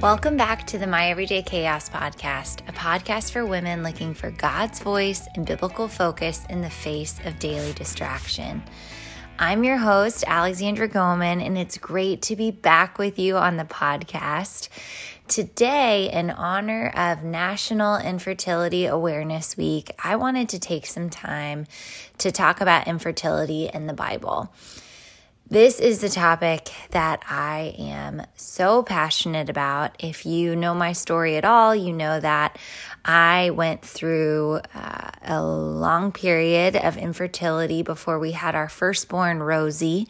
Welcome back to the My Everyday Chaos podcast, a podcast for women looking for God's voice and biblical focus in the face of daily distraction. I'm your host, Alexandra Goman, and it's great to be back with you on the podcast. Today, in honor of National Infertility Awareness Week, I wanted to take some time to talk about infertility in the Bible. This is the topic that I am so passionate about. If you know my story at all, you know that I went through uh, a long period of infertility before we had our firstborn, Rosie.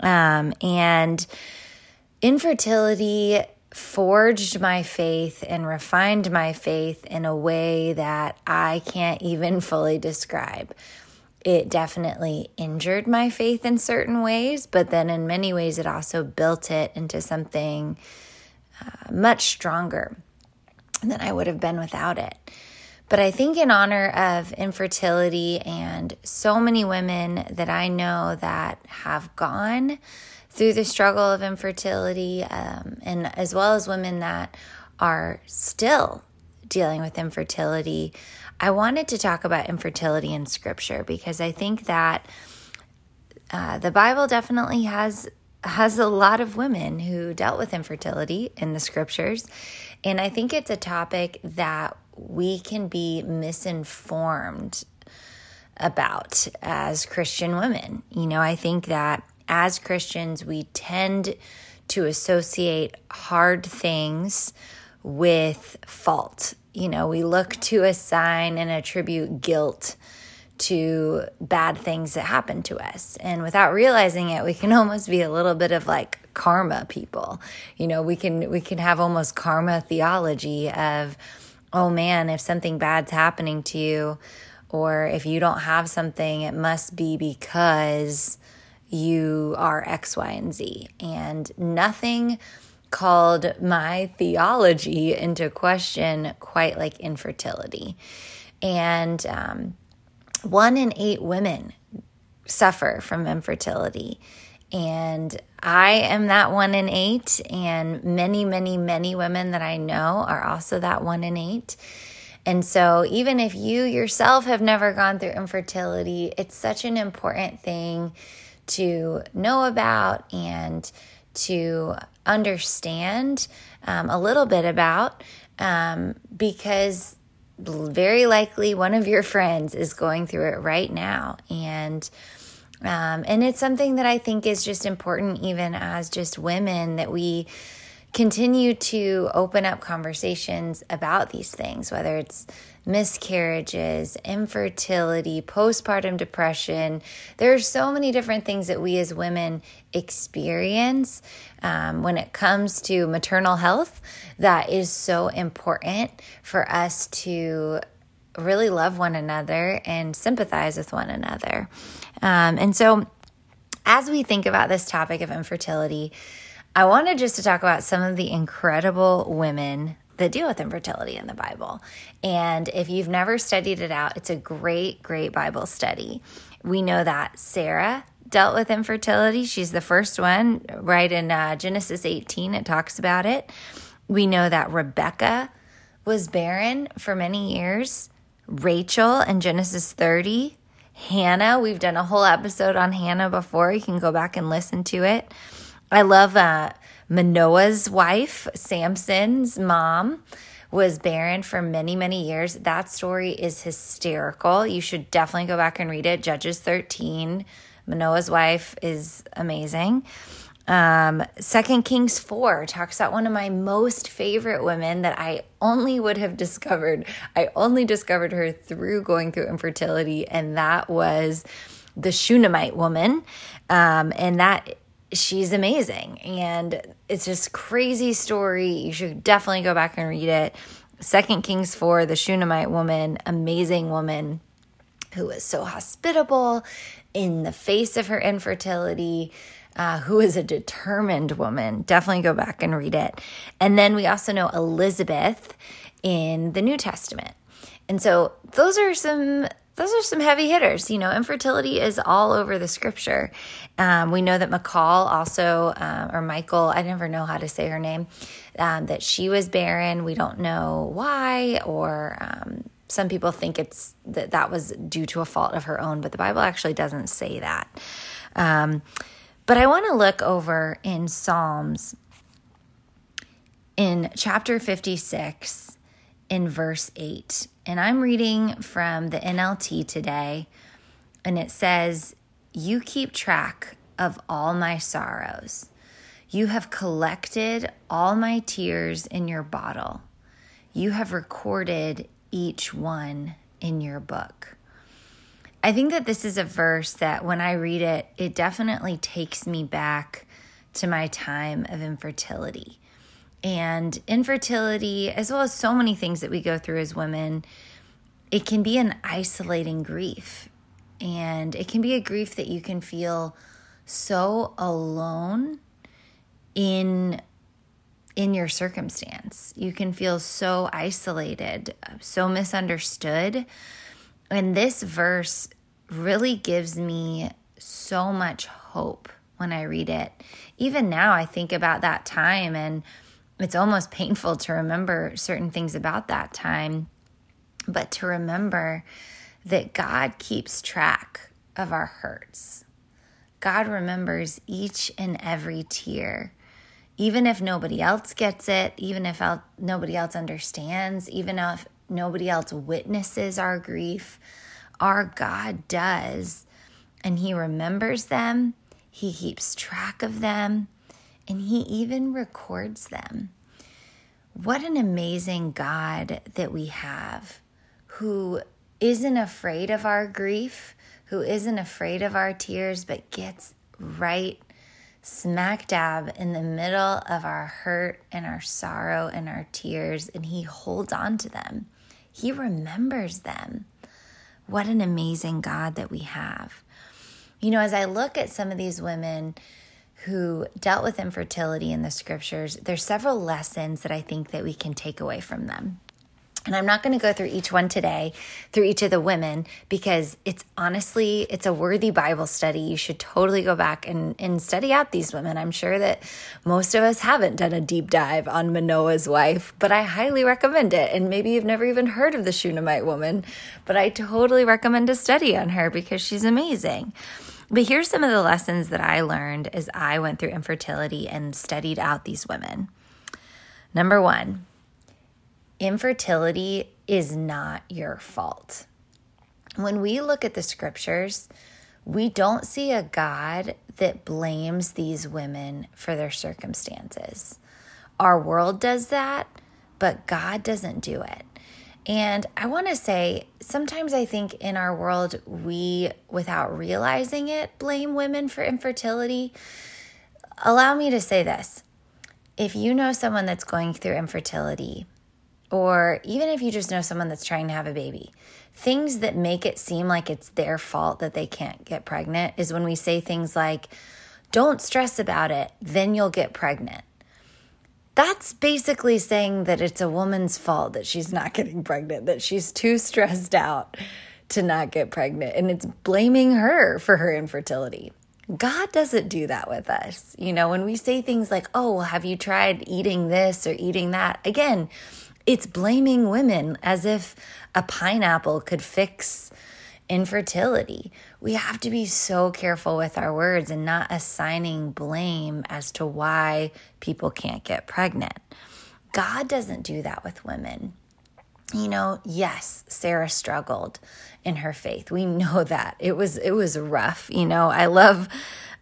Um, and infertility forged my faith and refined my faith in a way that I can't even fully describe it definitely injured my faith in certain ways, but then in many ways, it also built it into something uh, much stronger than I would have been without it. But I think, in honor of infertility and so many women that I know that have gone through the struggle of infertility, um, and as well as women that are still dealing with infertility, I wanted to talk about infertility in scripture because I think that uh, the Bible definitely has has a lot of women who dealt with infertility in the scriptures. And I think it's a topic that we can be misinformed about as Christian women. You know, I think that as Christians, we tend to associate hard things with fault you know, we look to assign and attribute guilt to bad things that happen to us. And without realizing it, we can almost be a little bit of like karma people. You know, we can we can have almost karma theology of oh man, if something bad's happening to you or if you don't have something, it must be because you are X, Y, and Z. And nothing called my theology into question quite like infertility. And um, one in eight women suffer from infertility. And I am that one in eight, and many, many, many women that I know are also that one in eight. And so, even if you yourself have never gone through infertility, it's such an important thing to know about and to understand um, a little bit about um, because very likely one of your friends is going through it right now. And um, and it's something that i think is just important even as just women that we continue to open up conversations about these things whether it's miscarriages, infertility, postpartum depression. There are so many different things that we as women experience um, when it comes to maternal health that is so important for us to really love one another and sympathize with one another. Um, and so, as we think about this topic of infertility, I wanted just to talk about some of the incredible women that deal with infertility in the Bible. And if you've never studied it out, it's a great, great Bible study. We know that Sarah dealt with infertility. She's the first one, right in uh, Genesis 18, it talks about it. We know that Rebecca was barren for many years. Rachel in Genesis 30. Hannah, we've done a whole episode on Hannah before. You can go back and listen to it. I love uh, Manoah's wife, Samson's mom, was barren for many, many years. That story is hysterical. You should definitely go back and read it. Judges 13. Manoah's wife is amazing. Um, Second Kings 4 talks about one of my most favorite women that I only would have discovered. I only discovered her through going through infertility, and that was the Shunammite woman. Um, and that she's amazing. And it's just crazy story. You should definitely go back and read it. Second Kings 4, the Shunammite woman, amazing woman who was so hospitable in the face of her infertility. Uh, who is a determined woman. Definitely go back and read it. And then we also know Elizabeth in the New Testament. And so those are some those are some heavy hitters. You know, infertility is all over the scripture. Um, we know that McCall also, um, or Michael, I never know how to say her name, um, that she was barren. We don't know why, or um, some people think it's that that was due to a fault of her own, but the Bible actually doesn't say that. Um, but I want to look over in Psalms in chapter 56 in verse 8. And I'm reading from the NLT today, and it says, You keep track of all my sorrows. You have collected all my tears in your bottle. You have recorded each one in your book. I think that this is a verse that when I read it, it definitely takes me back to my time of infertility. And infertility, as well as so many things that we go through as women, it can be an isolating grief. And it can be a grief that you can feel so alone in in your circumstance. You can feel so isolated, so misunderstood. And this verse really gives me so much hope when I read it. Even now, I think about that time, and it's almost painful to remember certain things about that time, but to remember that God keeps track of our hurts. God remembers each and every tear even if nobody else gets it, even if nobody else understands, even if nobody else witnesses our grief, our God does. And He remembers them, He keeps track of them, and He even records them. What an amazing God that we have who isn't afraid of our grief, who isn't afraid of our tears, but gets right smack dab in the middle of our hurt and our sorrow and our tears, and He holds on to them. He remembers them. What an amazing God that we have. You know, as I look at some of these women who dealt with infertility in the scriptures, there's several lessons that I think that we can take away from them. And I'm not going to go through each one today, through each of the women, because it's honestly, it's a worthy Bible study. You should totally go back and, and study out these women. I'm sure that most of us haven't done a deep dive on Manoah's wife, but I highly recommend it. And maybe you've never even heard of the Shunammite woman, but I totally recommend a study on her because she's amazing. But here's some of the lessons that I learned as I went through infertility and studied out these women. Number one, infertility is not your fault. When we look at the scriptures, we don't see a God that blames these women for their circumstances. Our world does that, but God doesn't do it. And I want to say, sometimes I think in our world, we, without realizing it, blame women for infertility. Allow me to say this if you know someone that's going through infertility, or even if you just know someone that's trying to have a baby, things that make it seem like it's their fault that they can't get pregnant is when we say things like, don't stress about it, then you'll get pregnant. That's basically saying that it's a woman's fault that she's not getting pregnant, that she's too stressed out to not get pregnant, and it's blaming her for her infertility. God doesn't do that with us. You know, when we say things like, oh, have you tried eating this or eating that? Again, it's blaming women as if a pineapple could fix infertility. We have to be so careful with our words and not assigning blame as to why people can't get pregnant. God doesn't do that with women. You know, yes, Sarah struggled in her faith. We know that. It was it was rough, you know. I love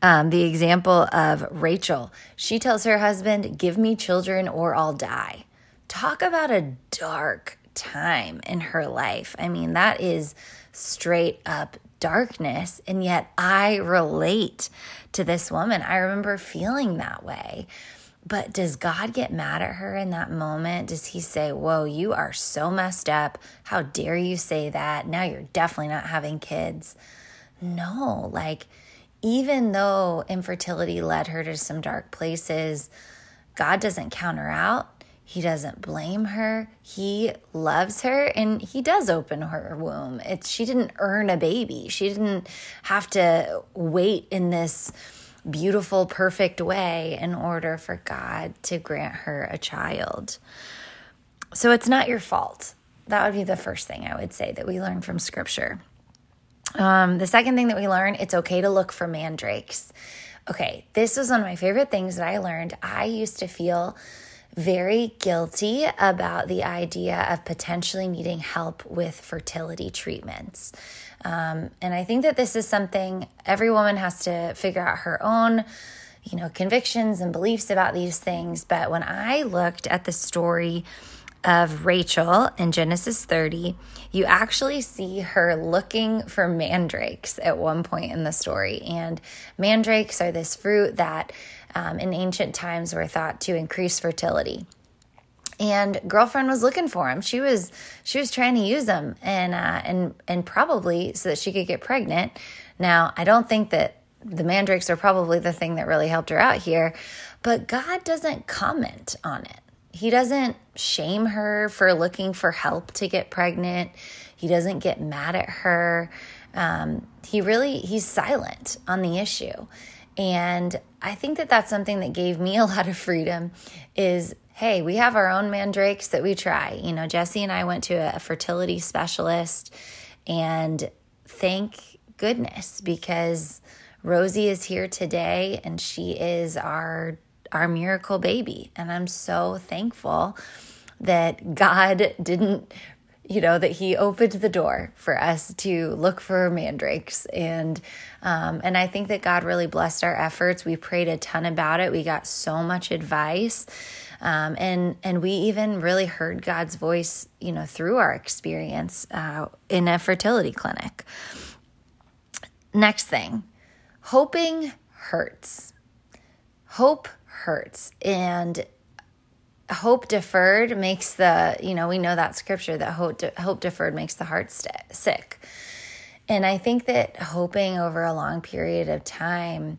um, the example of Rachel. She tells her husband, Give me children or I'll die. Talk about a dark time in her life. I mean, that is straight up darkness. And yet I relate to this woman. I remember feeling that way. But does God get mad at her in that moment? Does he say, Whoa, you are so messed up. How dare you say that? Now you're definitely not having kids. No, like, even though infertility led her to some dark places, God doesn't count her out He doesn't blame her. He loves her and he does open her womb. It's she didn't earn a baby. She didn't have to wait in this beautiful perfect way in order for God to grant her a child. So it's not your fault. That would be the first thing I would say that we learn from scripture. Um, the second thing that we learn, it's okay to look for mandrakes. Okay, this was one of my favorite things that I learned. I used to feel very guilty about the idea of potentially needing help with fertility treatments. Um, and I think that this is something every woman has to figure out her own, you know, convictions and beliefs about these things. But when I looked at the story of Rachel in Genesis 30, you actually see her looking for mandrakes at one point in the story. And mandrakes are this fruit that um, in ancient times were thought to increase fertility. And girlfriend was looking for them. She was she was trying to use them, and uh, and and probably so that she could get pregnant. Now I don't think that the mandrakes are probably the thing that really helped her out here, but God doesn't comment on it. He doesn't shame her for looking for help to get pregnant. He doesn't get mad at her. Um, he really he's silent on the issue, and I think that that's something that gave me a lot of freedom. Is hey, we have our own mandrakes that we try. You know, Jesse and I went to a fertility specialist, and thank goodness because Rosie is here today, and she is our our miracle baby. And I'm so thankful that God didn't, you know, that He opened the door for us to look for mandrakes. And um, and I think that God really blessed our efforts. We prayed a ton about it. We got so much advice. Um, and and we even really heard God's voice, you know, through our experience uh, in a fertility clinic. Next thing, hoping hurts. Hope hurts. And hope deferred makes the, you know, we know that scripture that hope, de- hope deferred makes the heart st- sick. And I think that hoping over a long period of time,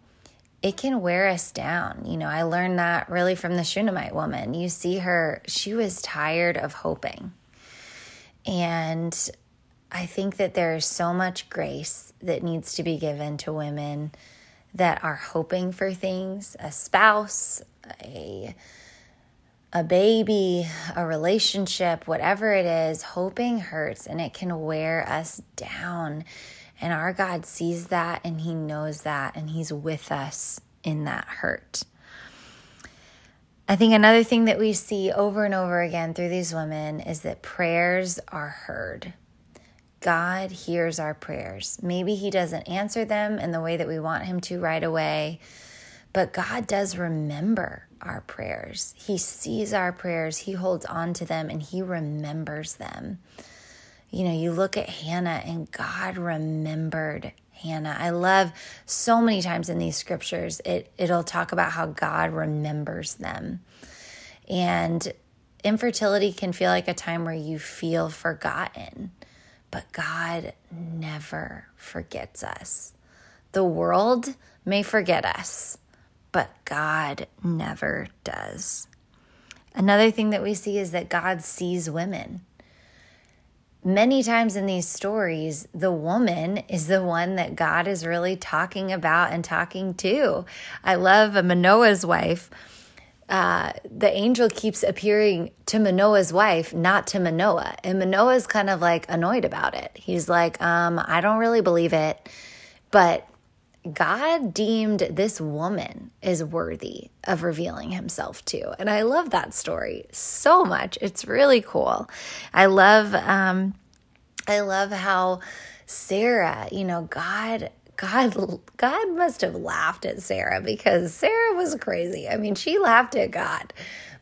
it can wear us down. You know, I learned that really from the Shunammite woman. You see her, she was tired of hoping. And I think that there is so much grace that needs to be given to women that are hoping for things a spouse, a, a baby, a relationship, whatever it is, hoping hurts and it can wear us down. And our God sees that and He knows that and He's with us in that hurt. I think another thing that we see over and over again through these women is that prayers are heard. God hears our prayers. Maybe He doesn't answer them in the way that we want Him to right away, but God does remember our prayers. He sees our prayers, He holds on to them, and He remembers them. You know, you look at Hannah, and God remembered Hannah. I love so many times in these scriptures, it, it'll talk about how God remembers them. And infertility can feel like a time where you feel forgotten but God never forgets us. The world may forget us, but God never does. Another thing that we see is that God sees women. Many times in these stories, the woman is the one that God is really talking about and talking to. I love Manoah's wife uh, the angel keeps appearing to Manoah's wife, not to Manoah. And Manoah's kind of like annoyed about it. He's like, um, I don't really believe it. But God deemed this woman is worthy of revealing himself to. And I love that story so much. It's really cool. I love um I love how Sarah, you know, God God God must have laughed at Sarah because Sarah was crazy. I mean, she laughed at God.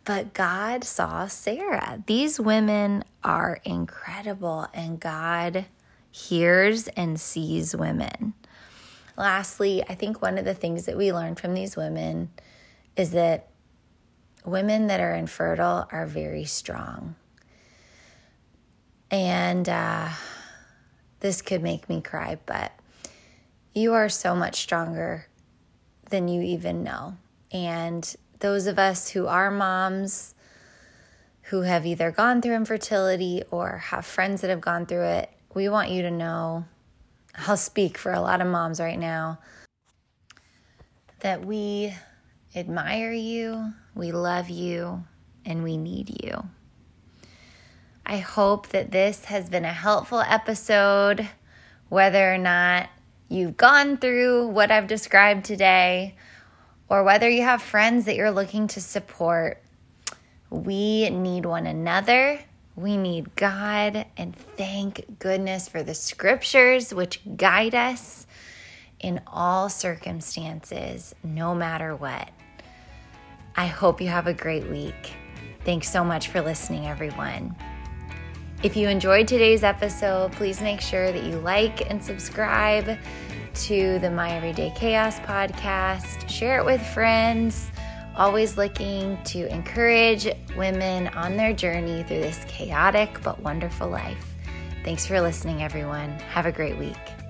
But God saw Sarah. These women are incredible and God hears and sees women. Lastly, I think one of the things that we learned from these women is that women that are infertile are very strong. And uh, this could make me cry, but you are so much stronger than you even know. And those of us who are moms, who have either gone through infertility or have friends that have gone through it, we want you to know I'll speak for a lot of moms right now that we admire you, we love you, and we need you. I hope that this has been a helpful episode, whether or not you've gone through what I've described today, or whether you have friends that you're looking to support. We need one another. We need God, and thank goodness for the scriptures which guide us in all circumstances, no matter what. I hope you have a great week. Thanks so much for listening, everyone. If you enjoyed today's episode, please make sure that you like and subscribe to the My Everyday Chaos podcast. Share it with friends. Always looking to encourage women on their journey through this chaotic but wonderful life. Thanks for listening, everyone. Have a great week.